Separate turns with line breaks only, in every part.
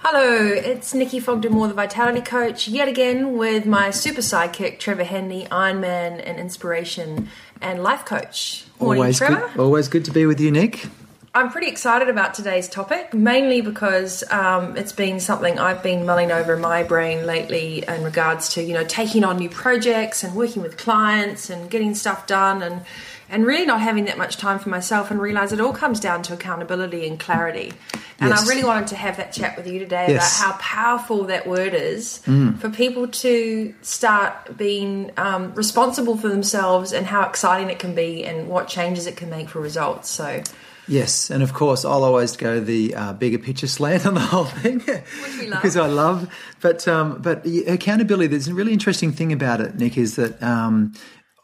Hello, it's Nikki Fogden Moore, the Vitality Coach, yet again with my super sidekick, Trevor Hendy, Ironman and inspiration and life coach.
Morning, always Trevor. Good, always good to be with you, Nick.
I'm pretty excited about today's topic, mainly because um, it's been something I've been mulling over in my brain lately in regards to, you know, taking on new projects and working with clients and getting stuff done and and really not having that much time for myself and realize it all comes down to accountability and clarity. And yes. I really wanted to have that chat with you today yes. about how powerful that word is mm. for people to start being um, responsible for themselves and how exciting it can be and what changes it can make for results. So.
Yes, and of course, I'll always go the uh, bigger picture slant on the whole thing because I love. But um, but accountability. There's a really interesting thing about it, Nick, is that um,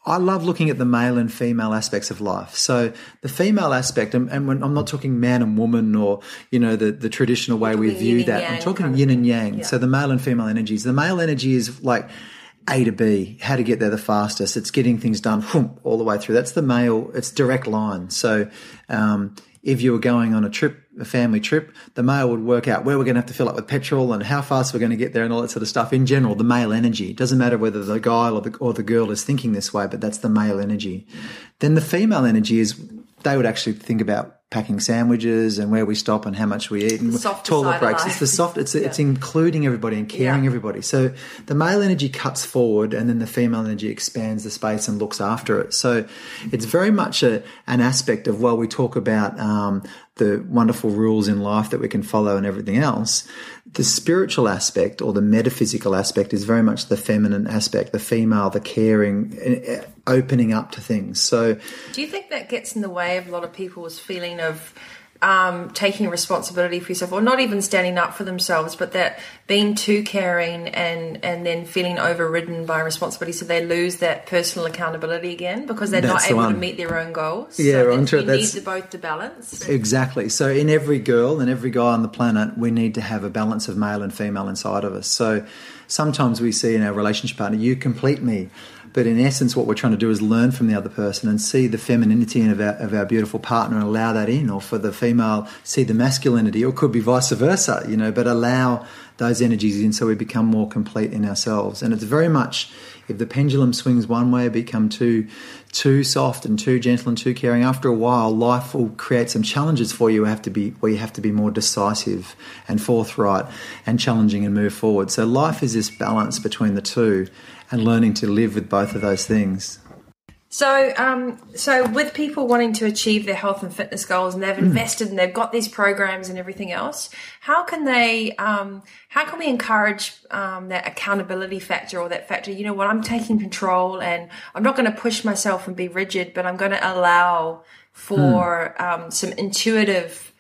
I love looking at the male and female aspects of life. So the female aspect, and, and when, I'm not talking man and woman or, you know, the, the traditional way we view that. I'm talking yin and yang. Yeah. So the male and female energies. The male energy is like A to B, how to get there the fastest. It's getting things done whoom, all the way through. That's the male, it's direct line. So, um, if you were going on a trip, a family trip, the male would work out where we're going to have to fill up with petrol and how fast we're going to get there and all that sort of stuff. In general, the male energy it doesn't matter whether the guy or the, or the girl is thinking this way, but that's the male energy. Then the female energy is they would actually think about packing sandwiches and where we stop and how much we eat and toilet breaks. It's the soft. It's yeah. it's including everybody and caring yeah. everybody. So the male energy cuts forward, and then the female energy expands the space and looks after it. So it's very much a, an aspect of while we talk about um, the wonderful rules in life that we can follow and everything else. The spiritual aspect or the metaphysical aspect is very much the feminine aspect, the female, the caring, eh, eh, opening up to things. So,
do you think that gets in the way of a lot of people's feeling of um, taking responsibility for yourself, or not even standing up for themselves, but that being too caring and and then feeling overridden by responsibility, so they lose that personal accountability again because they're That's not able to meet their own goals.
Yeah,
so
onto
it. That's need both the balance.
Exactly. So in every girl and every guy on the planet, we need to have a balance of male and female inside of us. So sometimes we see in our relationship partner, you complete me. But in essence, what we're trying to do is learn from the other person and see the femininity of our, of our beautiful partner and allow that in, or for the female, see the masculinity, or could be vice versa, you know, but allow those energies in so we become more complete in ourselves. And it's very much if the pendulum swings one way, become too too soft and too gentle and too caring. After a while, life will create some challenges for you. Have to be where you have to be more decisive and forthright and challenging and move forward. So life is this balance between the two, and learning to live with both of those things.
So, um, so with people wanting to achieve their health and fitness goals, and they've hmm. invested and they've got these programs and everything else, how can they? Um, how can we encourage um, that accountability factor or that factor? You know what? I'm taking control, and I'm not going to push myself and be rigid, but I'm going to allow for mm. some intuitive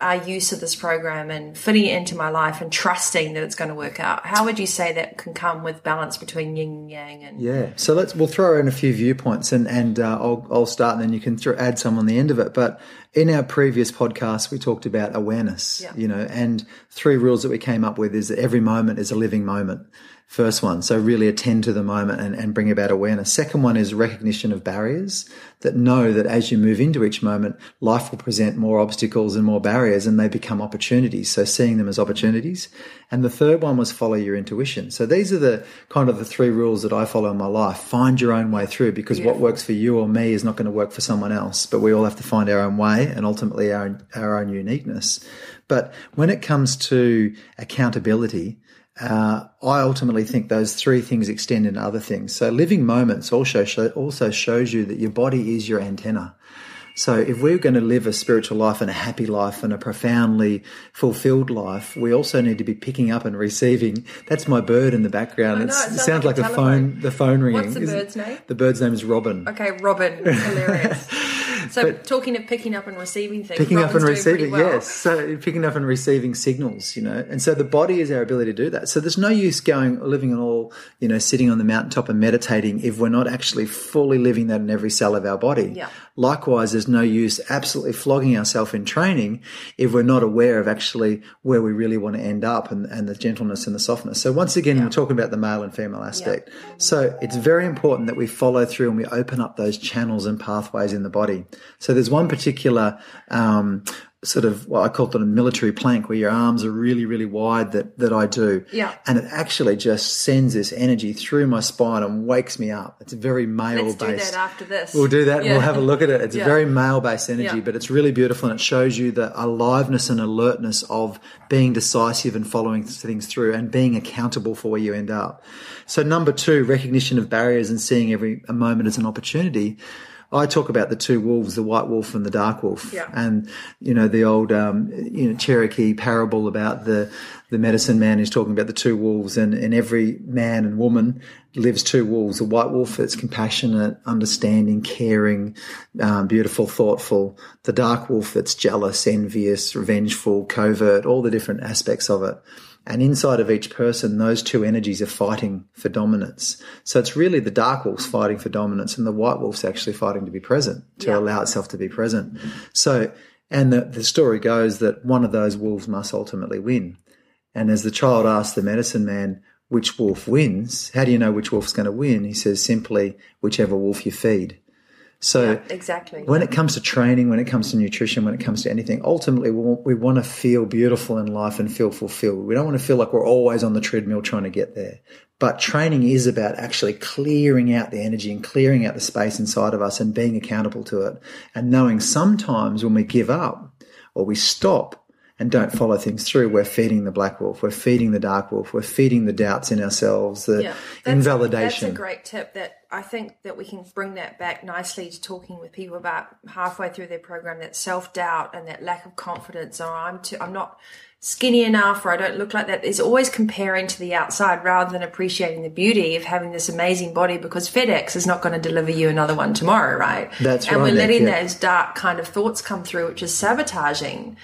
uh, use of this program and fitting it into my life and trusting that it's going to work out. How would you say that can come with balance between yin and yang? And
yeah, so let's we'll throw in a few viewpoints and and uh, I'll I'll start and then you can th- add some on the end of it. But in our previous podcast, we talked about awareness. Yeah. You know, and three rules that we came up with is that every moment is a living moment. First one. So really attend to the moment and, and bring about awareness. Second one is recognition of barriers that know that as you move into each moment, life will present more obstacles and more barriers and they become opportunities. So seeing them as opportunities. And the third one was follow your intuition. So these are the kind of the three rules that I follow in my life. Find your own way through because what works for you or me is not going to work for someone else, but we all have to find our own way and ultimately our, our own uniqueness. But when it comes to accountability, uh, I ultimately think those three things extend into other things. So living moments also show, also shows you that your body is your antenna. So if we're going to live a spiritual life and a happy life and a profoundly fulfilled life, we also need to be picking up and receiving. That's my bird in the background.
it sounds,
sounds like, like the phone, the phone ringing.
What's the bird's name?
The bird's name is Robin.
Okay, Robin. Hilarious. So but talking of picking up and receiving things,
picking up and receiving,
well.
yes. So picking up and receiving signals, you know, and so the body is our ability to do that. So there's no use going living on all, you know, sitting on the mountaintop and meditating if we're not actually fully living that in every cell of our body.
Yeah.
Likewise, there's no use absolutely flogging ourselves in training if we're not aware of actually where we really want to end up and, and the gentleness and the softness. So once again, yeah. we're talking about the male and female aspect. Yeah. So it's very important that we follow through and we open up those channels and pathways in the body. So there's one particular um, sort of what I call it a military plank where your arms are really, really wide that, that I do.
Yeah.
And it actually just sends this energy through my spine and wakes me up. It's very male
Let's
based.
do that after this.
We'll do that. Yeah. We'll have a look at it. It's
yeah.
a very male based energy,
yeah.
but it's really beautiful and it shows you the aliveness and alertness of being decisive and following things through and being accountable for where you end up. So number two, recognition of barriers and seeing every moment as an opportunity. I talk about the two wolves, the white wolf and the dark wolf,
yeah.
and you know the old um, you know Cherokee parable about the the medicine man is talking about the two wolves, and in every man and woman lives two wolves: the white wolf that's compassionate, understanding, caring, um, beautiful, thoughtful; the dark wolf that's jealous, envious, revengeful, covert, all the different aspects of it. And inside of each person, those two energies are fighting for dominance. So it's really the dark wolf's fighting for dominance and the white wolf's actually fighting to be present, to yeah. allow itself to be present. So, and the, the story goes that one of those wolves must ultimately win. And as the child asks the medicine man, which wolf wins? How do you know which wolf's going to win? He says simply, whichever wolf you feed. So
yeah, exactly.
When it comes to training, when it comes to nutrition, when it comes to anything, ultimately we want, we want to feel beautiful in life and feel fulfilled. We don't want to feel like we're always on the treadmill trying to get there. But training is about actually clearing out the energy and clearing out the space inside of us and being accountable to it and knowing sometimes when we give up or we stop and don't follow things through, we're feeding the black wolf, we're feeding the dark wolf, we're feeding the doubts in ourselves, the yeah, that's, invalidation.
That's a great tip that I think that we can bring that back nicely to talking with people about halfway through their program that self doubt and that lack of confidence, or I'm too, I'm not skinny enough or I don't look like that is always comparing to the outside rather than appreciating the beauty of having this amazing body because FedEx is not going to deliver you another one tomorrow, right?
That's
and
right.
And we're letting
yeah.
those dark kind of thoughts come through, which is sabotaging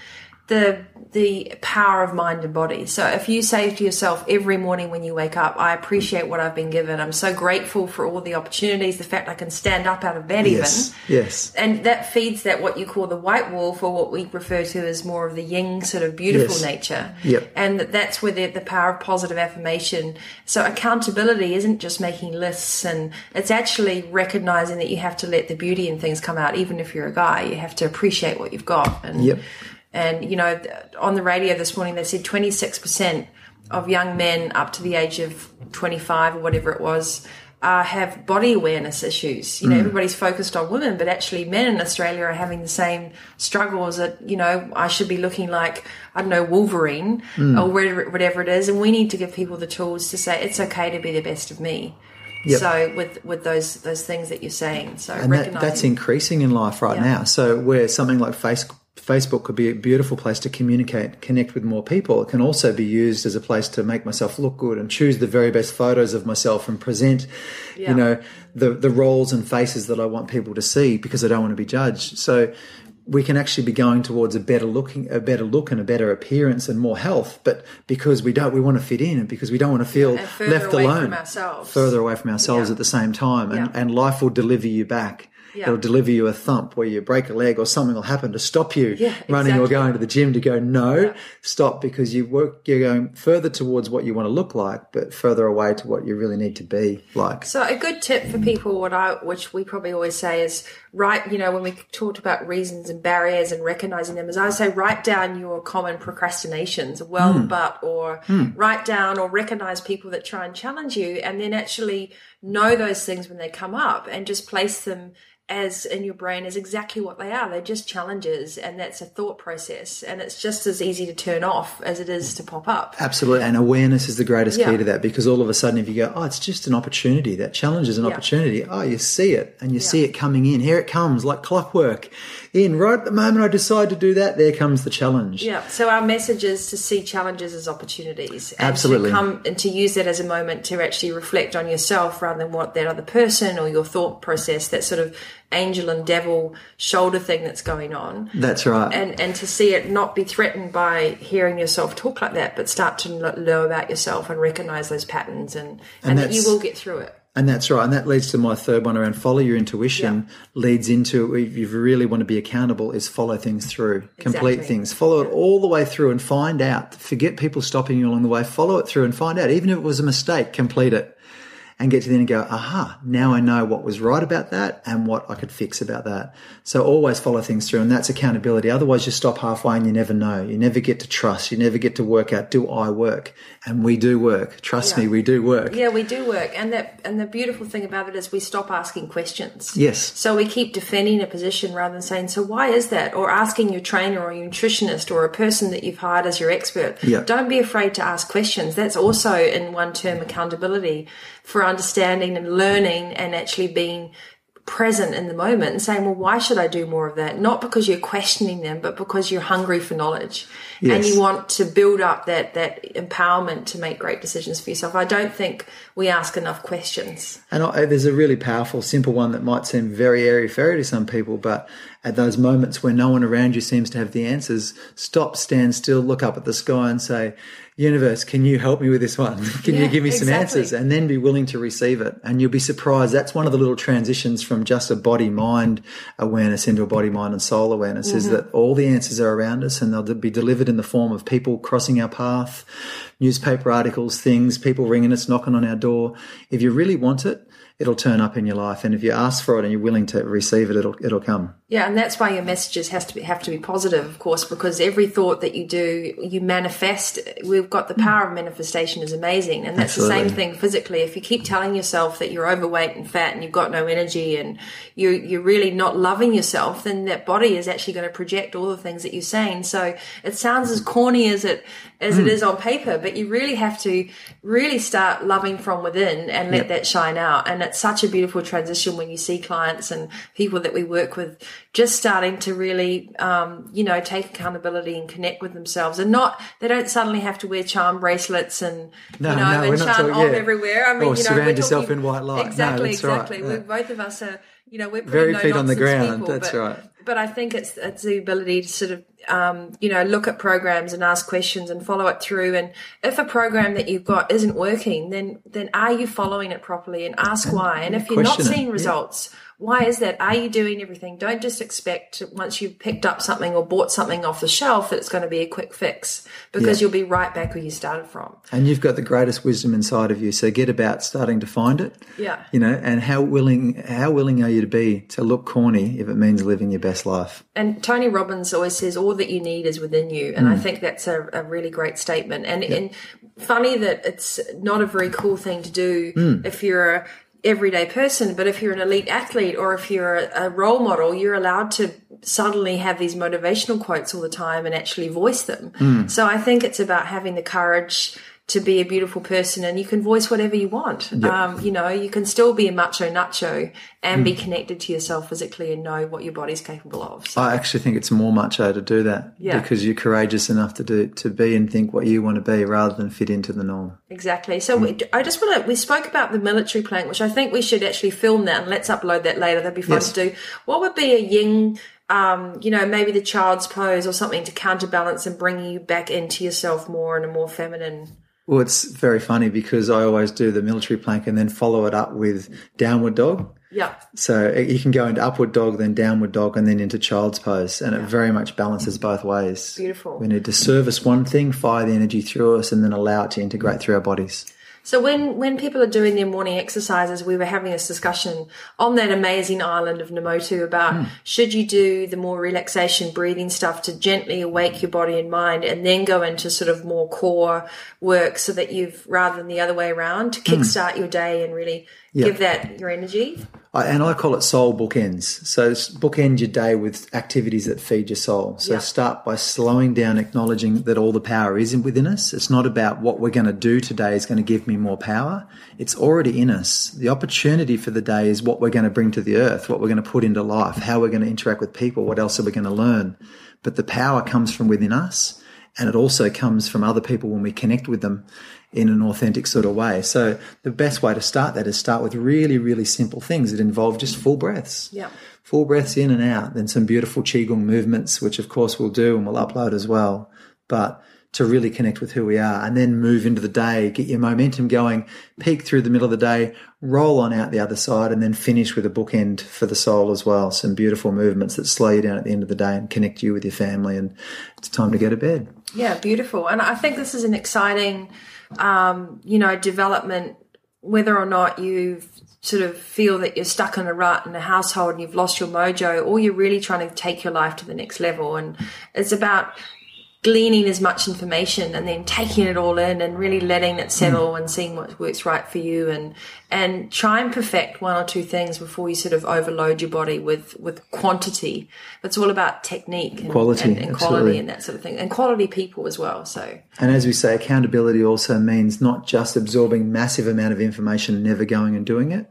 the the power of mind and body. So if you say to yourself every morning when you wake up, I appreciate what I've been given. I'm so grateful for all the opportunities, the fact I can stand up out of bed
yes,
even.
Yes.
And that feeds that what you call the white wolf or what we refer to as more of the yin sort of beautiful
yes.
nature.
Yep.
And that's where the, the power of positive affirmation. So accountability isn't just making lists and it's actually recognizing that you have to let the beauty in things come out. Even if you're a guy, you have to appreciate what you've got. And
yep
and, you know, on the radio this morning, they said 26% of young men up to the age of 25 or whatever it was uh, have body awareness issues. You know, mm. everybody's focused on women, but actually men in Australia are having the same struggles that, you know, I should be looking like, I don't know, Wolverine mm. or whatever, whatever it is. And we need to give people the tools to say it's okay to be the best of me. Yep. So with with those those things that you're saying, so
and that, that's increasing in life right yeah. now. So where something like Facebook Facebook could be a beautiful place to communicate, connect with more people. It can also be used as a place to make myself look good and choose the very best photos of myself and present, yeah. you know, the the roles and faces that I want people to see because I don't want to be judged. So we can actually be going towards a better looking, a better look and a better appearance and more health. But because we don't, we want to fit in and because we don't want to feel
yeah,
left alone, further away from ourselves
yeah.
at the same time. And, and life will deliver you back yeah. it'll deliver you a thump where you break a leg or something will happen to stop you
yeah,
running
exactly.
or going to the gym to go no yeah. stop because you work you're going further towards what you want to look like but further away to what you really need to be like
so a good tip for people what i which we probably always say is write you know when we talked about reasons and barriers and recognizing them as i say write down your common procrastinations well mm. but or
mm.
write down or recognize people that try and challenge you and then actually know those things when they come up and just place them as in your brain is exactly what they are. They're just challenges, and that's a thought process, and it's just as easy to turn off as it is to pop up.
Absolutely, and awareness is the greatest yeah. key to that because all of a sudden, if you go, oh, it's just an opportunity, that challenge is an yeah. opportunity. Oh, you see it, and you yeah. see it coming in. Here it comes, like clockwork. In right at the moment I decide to do that, there comes the challenge.
Yeah. So our message is to see challenges as opportunities,
and absolutely,
to come and to use that as a moment to actually reflect on yourself rather than what that other person or your thought process that sort of angel and devil shoulder thing that's going on.
That's right.
And and to see it not be threatened by hearing yourself talk like that, but start to know about yourself and recognize those patterns and and, and that you will get through it.
And that's right. And that leads to my third one around follow your intuition, yeah. leads into if you really want to be accountable, is follow things through, exactly. complete things, follow it all the way through and find out. Forget people stopping you along the way, follow it through and find out. Even if it was a mistake, complete it and get to the end and go, aha, now I know what was right about that and what I could fix about that. So always follow things through and that's accountability. Otherwise you stop halfway and you never know. You never get to trust. You never get to work out, do I work? And we do work. Trust yeah. me, we do work.
Yeah, we do work. And that, and the beautiful thing about it is we stop asking questions.
Yes.
So we keep defending a position rather than saying, so why is that? Or asking your trainer or your nutritionist or a person that you've hired as your expert.
Yeah.
Don't be afraid to ask questions. That's also in one term accountability for understanding and learning and actually being present in the moment and saying, well, why should I do more of that? Not because you're questioning them, but because you're hungry for knowledge yes. and you want to build up that, that empowerment to make great decisions for yourself. I don't think we ask enough questions.
And I, there's a really powerful, simple one that might seem very airy fairy to some people, but at those moments where no one around you seems to have the answers, stop, stand still, look up at the sky and say, universe, can you help me with this one? Can yeah, you give me some exactly. answers? And then be willing to receive it. And you'll be surprised. That's one of the little transitions from just a body mind awareness into a body mind and soul awareness mm-hmm. is that all the answers are around us and they'll be delivered in the form of people crossing our path, newspaper articles, things, people ringing us, knocking on our door. If you really want it, it'll turn up in your life. And if you ask for it and you're willing to receive it, it'll it'll come.
Yeah, and that's why your messages has to be, have to be positive, of course, because every thought that you do, you manifest. We've got the hmm. power of manifestation is amazing, and that's Absolutely. the same thing physically. If you keep telling yourself that you're overweight and fat and you've got no energy and you you're really not loving yourself, then that body is actually going to project all the things that you're saying. So it sounds as corny as it as it hmm. on paper, but you really have to really start loving from within and let yep. that shine out. And it's such a beautiful transition when you see clients and people that we work with just starting to really, um, you know, take accountability and connect with themselves and not, they don't suddenly have to wear charm bracelets and, no, you know, no, and charm off yeah. everywhere. I
mean, or you know, surround yourself talking, in white light.
Exactly,
no,
exactly.
Right.
We, both of us are, you know, we're
very
no
feet on the ground.
People,
that's
but,
right.
But I think it's it's the ability to sort of um, you know look at programs and ask questions and follow it through. And if a program that you've got isn't working, then then are you following it properly? And ask why. And if you're not seeing results. Yeah why is that? Are you doing everything? Don't just expect once you've picked up something or bought something off the shelf that it's going to be a quick fix because yeah. you'll be right back where you started from.
And you've got the greatest wisdom inside of you. So get about starting to find it.
Yeah.
You know, and how willing how willing are you to be to look corny if it means living your best life?
And Tony Robbins always says all that you need is within you. And mm. I think that's a, a, really great statement. And, and funny that it's not a very cool thing to do mm. if you're a everyday person, but if you're an elite athlete or if you're a, role model, you're allowed to suddenly have these motivational quotes all the time and actually voice them. Mm. So I think it's about having the courage to be a beautiful person and you can voice whatever you want. Yep. Um, you know, you can still be a macho nacho and mm. be connected to yourself physically and know what your body's capable of.
So. I actually think it's more macho to do that yeah. because you're courageous enough to do to be and think what you want to be rather than fit into the norm.
Exactly. So mm. we, I just want to. We spoke about the military plank, which I think we should actually film that and let's upload that later. That'd be fun yes. to do. What would be a yin? Um, you know, maybe the child's pose or something to counterbalance and bring you back into yourself more in a more feminine
well, it's very funny because I always do the military plank and then follow it up with downward dog.
Yeah.
So uh, you can go into upward dog, then downward dog, and then into child's pose. And yeah. it very much balances both ways.
Beautiful.
We need to service one thing, fire the energy through us, and then allow it to integrate through our bodies.
So when, when people are doing their morning exercises, we were having this discussion on that amazing island of Namotu about mm. should you do the more relaxation breathing stuff to gently awake your body and mind and then go into sort of more core work so that you've rather than the other way around to hmm. kickstart mm. your day and really give that your energy?
I, and I call it soul bookends. So bookend your day with activities that feed your soul. So start by slowing down, acknowledging that all the power is within us. It's not about what we're going to do today is going to give me more power. It's already in us. The opportunity for the day is what we're going to bring to the earth, what we're going to put into life, how we're going to interact with people, what else are we going to learn. But the power comes from within us and it also comes from other people when we connect with them in an authentic sort of way. So the best way to start that is start with really, really simple things that involve just full breaths.
Yeah.
full breaths in and out, then some beautiful Qigong movements, which of course we'll do and we'll upload as well. But to really connect with who we are and then move into the day, get your momentum going, peak through the middle of the day, roll on out the other side, and then finish with a bookend for the soul as well. Some beautiful movements that slow you down at the end of the day and connect you with your family. And it's time to go to bed.
Yeah, beautiful. And I think this is an exciting, um, you know, development, whether or not you sort of feel that you're stuck in a rut in a household and you've lost your mojo, or you're really trying to take your life to the next level. And it's about gleaning as much information and then taking it all in and really letting it settle mm. and seeing what works right for you and and try and perfect one or two things before you sort of overload your body with with quantity. It's all about technique and
quality
and, and quality and that sort of thing and quality people as well so.
And as we say accountability also means not just absorbing massive amount of information and never going and doing it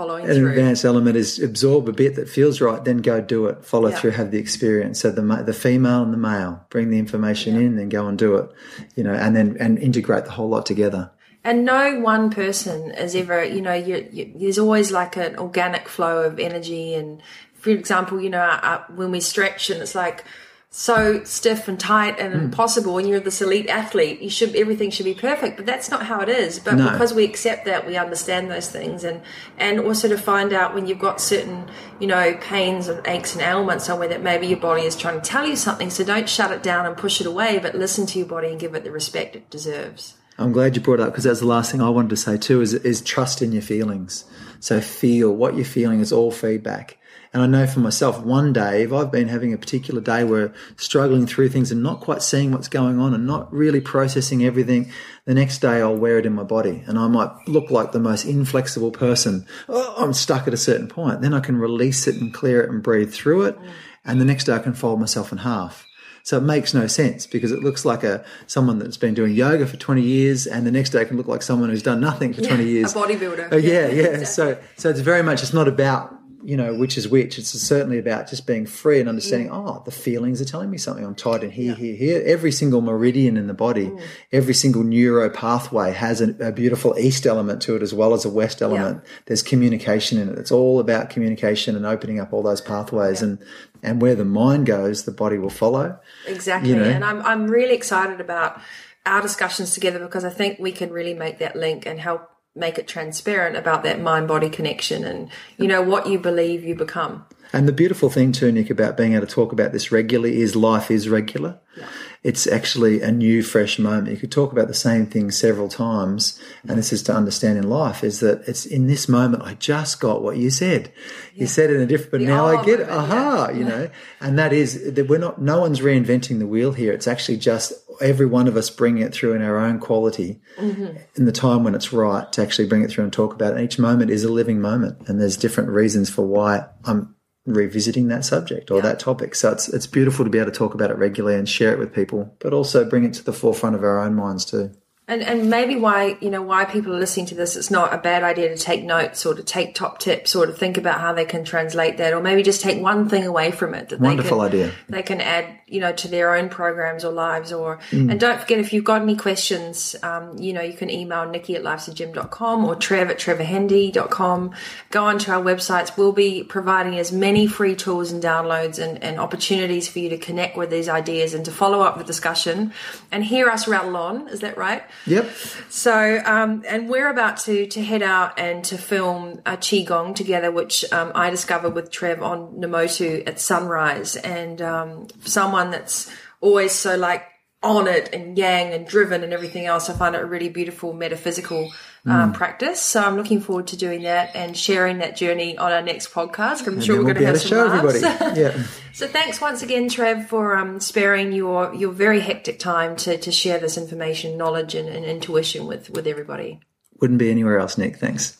following
an
through.
advanced element is absorb a bit that feels right, then go do it. Follow yeah. through, have the experience. So the the female and the male bring the information yeah. in, then go and do it. You know, and then and integrate the whole lot together.
And no one person is ever, you know, you, you, there's always like an organic flow of energy. And for example, you know, uh, when we stretch and it's like so stiff and tight and mm. impossible and you're this elite athlete you should everything should be perfect but that's not how it is but no. because we accept that we understand those things and and also to find out when you've got certain you know pains and aches and ailments somewhere that maybe your body is trying to tell you something so don't shut it down and push it away but listen to your body and give it the respect it deserves
I'm glad you brought it up because that's the last thing I wanted to say too is, is trust in your feelings. So feel what you're feeling is all feedback. And I know for myself, one day, if I've been having a particular day where struggling through things and not quite seeing what's going on and not really processing everything, the next day I'll wear it in my body and I might look like the most inflexible person. Oh, I'm stuck at a certain point. Then I can release it and clear it and breathe through it. And the next day I can fold myself in half. So it makes no sense because it looks like a someone that's been doing yoga for 20 years and the next day can look like someone who's done nothing for 20 years.
A bodybuilder.
Uh, yeah, yeah. Exactly. So so it's very much it's not about you know which is which. It's certainly about just being free and understanding. Mm. Oh, the feelings are telling me something. I'm tied in here, yeah. here, here. Every single meridian in the body, mm. every single neuro pathway has a, a, beautiful east element to it as well as a west element. Yeah. There's communication in it. It's all about communication and opening up all those pathways. Yeah. And and where the mind goes, the body will follow.
Exactly. You know? And I'm I'm really excited about our discussions together because I think we can really make that link and help make it transparent about that mind body connection and you know what you believe you become
and the beautiful thing too nick about being able to talk about this regularly is life is regular yeah. It's actually a new fresh moment you could talk about the same thing several times and this is to understand in life is that it's in this moment i just got what you said yeah. you said it in a different but the now i get it aha yeah. you know and that is that we're not no one's reinventing the wheel here it's actually just every one of us bringing it through in our own quality mm-hmm. in the time when it's right to actually bring it through and talk about it. each moment is a living moment, and there's different reasons for why I'm revisiting that subject or yeah. that topic. So it's it's beautiful to be able to talk about it regularly and share it with people, but also bring it to the forefront of our own minds too.
And, and maybe why you know why people are listening to this it's not a bad idea to take notes or to take top tips or to think about how they can translate that or maybe just take one thing away from it that
wonderful
they
can, idea.
they can add you know to their own programs or lives or mm. and don't forget if you've got any questions um, you know you can email nikki at lifesagym.com or trev at trevorhendy.com go onto our websites. We'll be providing as many free tools and downloads and, and opportunities for you to connect with these ideas and to follow up the discussion and hear us rattle on. Is that right
Yep.
So, um, and we're about to to head out and to film a qigong together, which um, I discovered with Trev on Namotu at sunrise, and um, someone that's always so like on it and yang and driven and everything else. I find it a really beautiful metaphysical um, mm. practice. So I'm looking forward to doing that and sharing that journey on our next podcast. I'm and sure we're we'll going to have some laughs. yeah. so thanks once again, Trev, for um, sparing your your very hectic time to to share this information, knowledge, and, and intuition with with everybody.
Wouldn't be anywhere else, Nick. Thanks.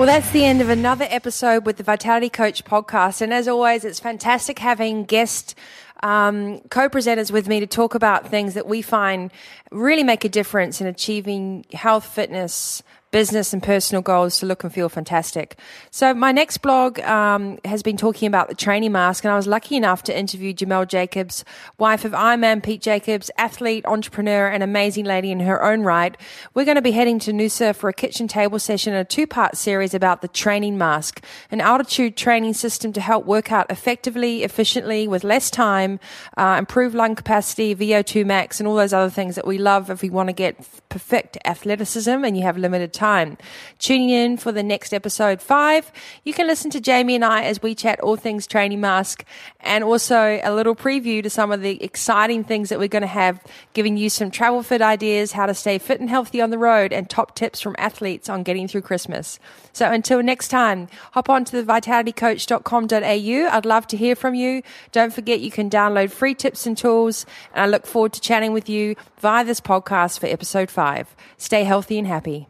Well, that's the end of another episode with the Vitality Coach podcast. And as always, it's fantastic having guest um, co-presenters with me to talk about things that we find really make a difference in achieving health, fitness, business and personal goals to look and feel fantastic. So, my next blog um, has been talking about the training mask, and I was lucky enough to interview Jamie Jacobs, wife of Ironman Pete Jacobs, athlete, entrepreneur, and amazing lady in her own right. We're going to be heading to Noosa for a kitchen table session, a two part series about the training mask, an altitude training system to help work out effectively, efficiently, with less time, uh, improve lung capacity, VO2 max, and all those other things that we love if we want to get perfect athleticism and you have limited time. Tuning in for the next episode five, you can listen to Jamie and I as we chat all things training mask and also a little preview to some of the exciting things that we're going to have, giving you some travel fit ideas, how to stay fit and healthy on the road, and top tips from athletes on getting through Christmas. So until next time, hop on to the vitalitycoach.com.au. I'd love to hear from you. Don't forget you can download free tips and tools, and I look forward to chatting with you via this podcast for episode five. Stay healthy and happy.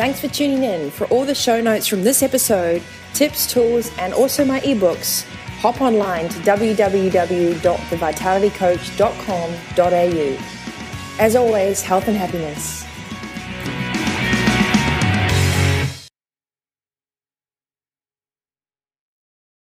Thanks for tuning in. For all the show notes from this episode, tips, tools, and also my ebooks, hop online to www.thevitalitycoach.com.au. As always, health and happiness.